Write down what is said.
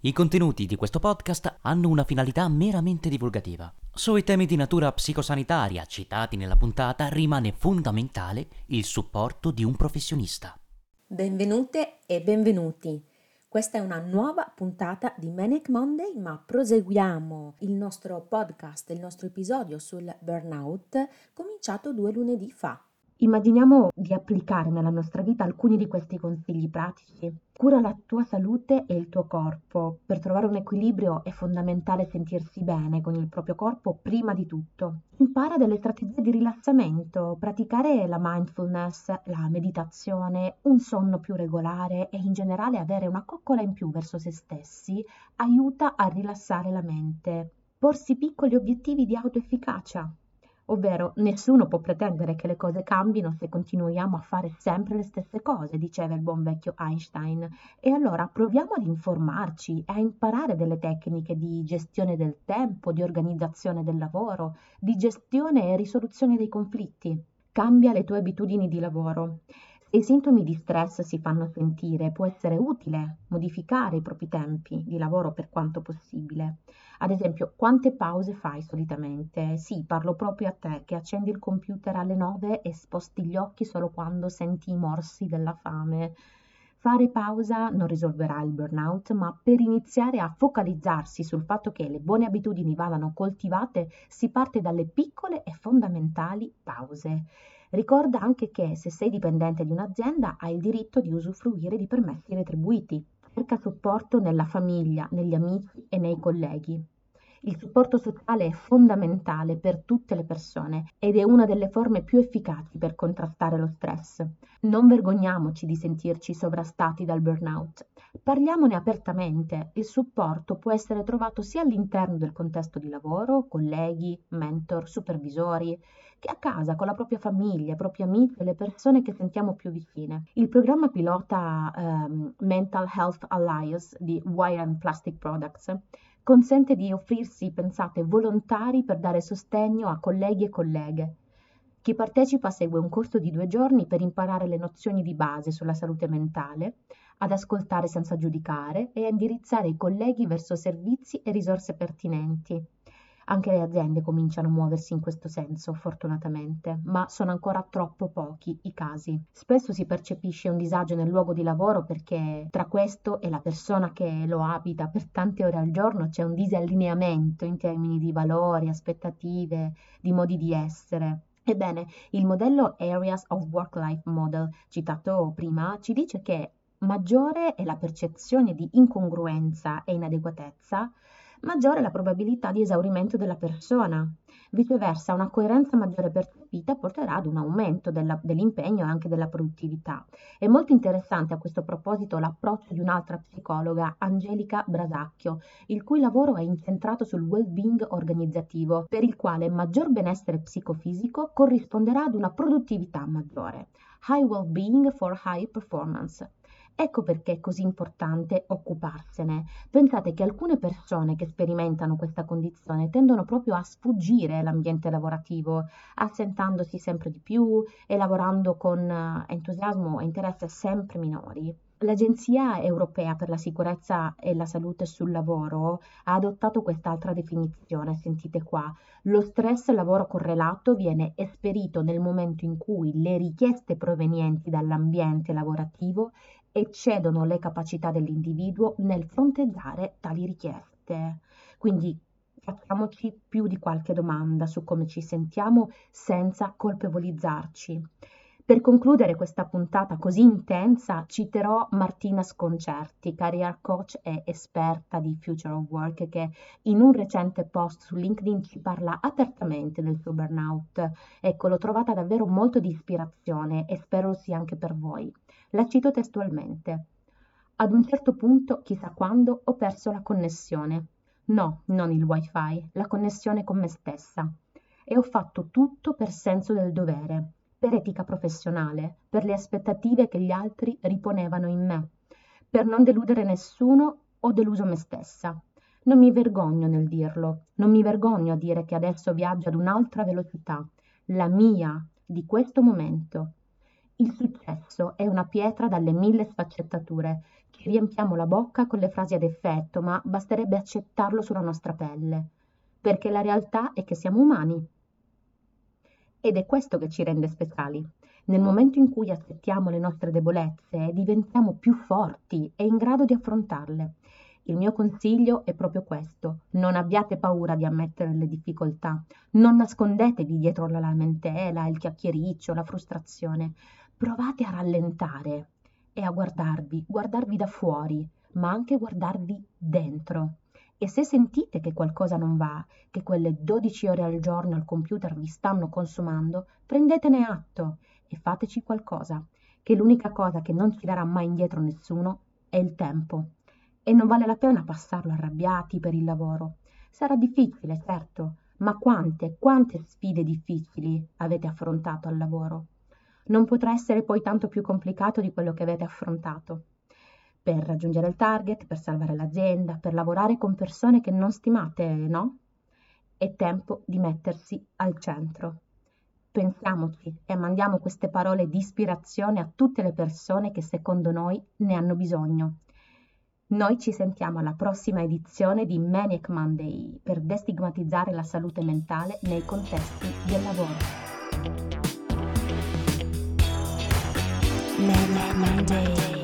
I contenuti di questo podcast hanno una finalità meramente divulgativa. Sui temi di natura psicosanitaria citati nella puntata rimane fondamentale il supporto di un professionista. Benvenute e benvenuti. Questa è una nuova puntata di Manic Monday, ma proseguiamo il nostro podcast, il nostro episodio sul burnout, cominciato due lunedì fa. Immaginiamo di applicare nella nostra vita alcuni di questi consigli pratici. Cura la tua salute e il tuo corpo. Per trovare un equilibrio è fondamentale sentirsi bene con il proprio corpo prima di tutto. Impara delle strategie di rilassamento, praticare la mindfulness, la meditazione, un sonno più regolare e in generale avere una coccola in più verso se stessi aiuta a rilassare la mente. Porsi piccoli obiettivi di autoefficacia, ovvero nessuno può pretendere che le cose cambino se continuiamo a fare sempre le stesse cose, diceva il buon vecchio Einstein. E allora proviamo ad informarci e a imparare delle tecniche di gestione del tempo, di organizzazione del lavoro, di gestione e risoluzione dei conflitti. Cambia le tue abitudini di lavoro. Se i sintomi di stress si fanno sentire, può essere utile modificare i propri tempi di lavoro per quanto possibile. Ad esempio, quante pause fai solitamente? Sì, parlo proprio a te che accendi il computer alle 9 e sposti gli occhi solo quando senti i morsi della fame. Fare pausa non risolverà il burnout, ma per iniziare a focalizzarsi sul fatto che le buone abitudini vadano coltivate si parte dalle piccole e fondamentali pause. Ricorda anche che se sei dipendente di un'azienda hai il diritto di usufruire di permessi retribuiti. Cerca supporto nella famiglia, negli amici e nei colleghi. Il supporto sociale è fondamentale per tutte le persone ed è una delle forme più efficaci per contrastare lo stress. Non vergogniamoci di sentirci sovrastati dal burnout. Parliamone apertamente. Il supporto può essere trovato sia all'interno del contesto di lavoro, colleghi, mentor, supervisori, che a casa con la propria famiglia, i propri amici e le persone che sentiamo più vicine. Il programma pilota um, Mental Health Alliance di Wire and Plastic Products consente di offrirsi, pensate, volontari per dare sostegno a colleghi e colleghe. Chi partecipa segue un corso di due giorni per imparare le nozioni di base sulla salute mentale, ad ascoltare senza giudicare e a indirizzare i colleghi verso servizi e risorse pertinenti. Anche le aziende cominciano a muoversi in questo senso, fortunatamente, ma sono ancora troppo pochi i casi. Spesso si percepisce un disagio nel luogo di lavoro perché tra questo e la persona che lo abita per tante ore al giorno c'è un disallineamento in termini di valori, aspettative, di modi di essere. Ebbene, il modello Areas of Work-Life Model citato prima ci dice che maggiore è la percezione di incongruenza e inadeguatezza, maggiore è la probabilità di esaurimento della persona. Viceversa, una coerenza maggiore percepita porterà ad un aumento della, dell'impegno e anche della produttività. È molto interessante a questo proposito l'approccio di un'altra psicologa, Angelica Brasacchio, il cui lavoro è incentrato sul well-being organizzativo, per il quale maggior benessere psicofisico corrisponderà ad una produttività maggiore. High well-being for high performance. Ecco perché è così importante occuparsene. Pensate che alcune persone che sperimentano questa condizione tendono proprio a sfuggire l'ambiente lavorativo, assentandosi sempre di più e lavorando con eh, entusiasmo e interesse sempre minori. L'Agenzia europea per la sicurezza e la salute sul lavoro ha adottato quest'altra definizione, sentite qua. Lo stress lavoro correlato viene esperito nel momento in cui le richieste provenienti dall'ambiente lavorativo eccedono le capacità dell'individuo nel fronteggiare tali richieste. Quindi facciamoci più di qualche domanda su come ci sentiamo senza colpevolizzarci. Per concludere questa puntata così intensa citerò Martina Sconcerti, career coach e esperta di Future of Work, che in un recente post su LinkedIn ci parla apertamente del suo burnout. Ecco, l'ho trovata davvero molto di ispirazione e spero sia anche per voi. La cito testualmente. Ad un certo punto, chissà quando, ho perso la connessione. No, non il wifi, la connessione con me stessa. E ho fatto tutto per senso del dovere, per etica professionale, per le aspettative che gli altri riponevano in me. Per non deludere nessuno, ho deluso me stessa. Non mi vergogno nel dirlo, non mi vergogno a dire che adesso viaggio ad un'altra velocità, la mia, di questo momento, Il successo è una pietra dalle mille sfaccettature, che riempiamo la bocca con le frasi ad effetto, ma basterebbe accettarlo sulla nostra pelle, perché la realtà è che siamo umani. Ed è questo che ci rende speciali. Nel momento in cui accettiamo le nostre debolezze, diventiamo più forti e in grado di affrontarle. Il mio consiglio è proprio questo. Non abbiate paura di ammettere le difficoltà. Non nascondetevi dietro la lamentela, il chiacchiericcio, la frustrazione. Provate a rallentare e a guardarvi, guardarvi da fuori, ma anche guardarvi dentro. E se sentite che qualcosa non va, che quelle 12 ore al giorno al computer vi stanno consumando, prendetene atto e fateci qualcosa, che l'unica cosa che non ci darà mai indietro nessuno è il tempo e non vale la pena passarlo arrabbiati per il lavoro. Sarà difficile, certo, ma quante, quante sfide difficili avete affrontato al lavoro? Non potrà essere poi tanto più complicato di quello che avete affrontato. Per raggiungere il target, per salvare l'azienda, per lavorare con persone che non stimate, no? È tempo di mettersi al centro. Pensiamoci e mandiamo queste parole di ispirazione a tutte le persone che secondo noi ne hanno bisogno. Noi ci sentiamo alla prossima edizione di Maniac Monday per destigmatizzare la salute mentale nei contesti del lavoro. Maniac Monday.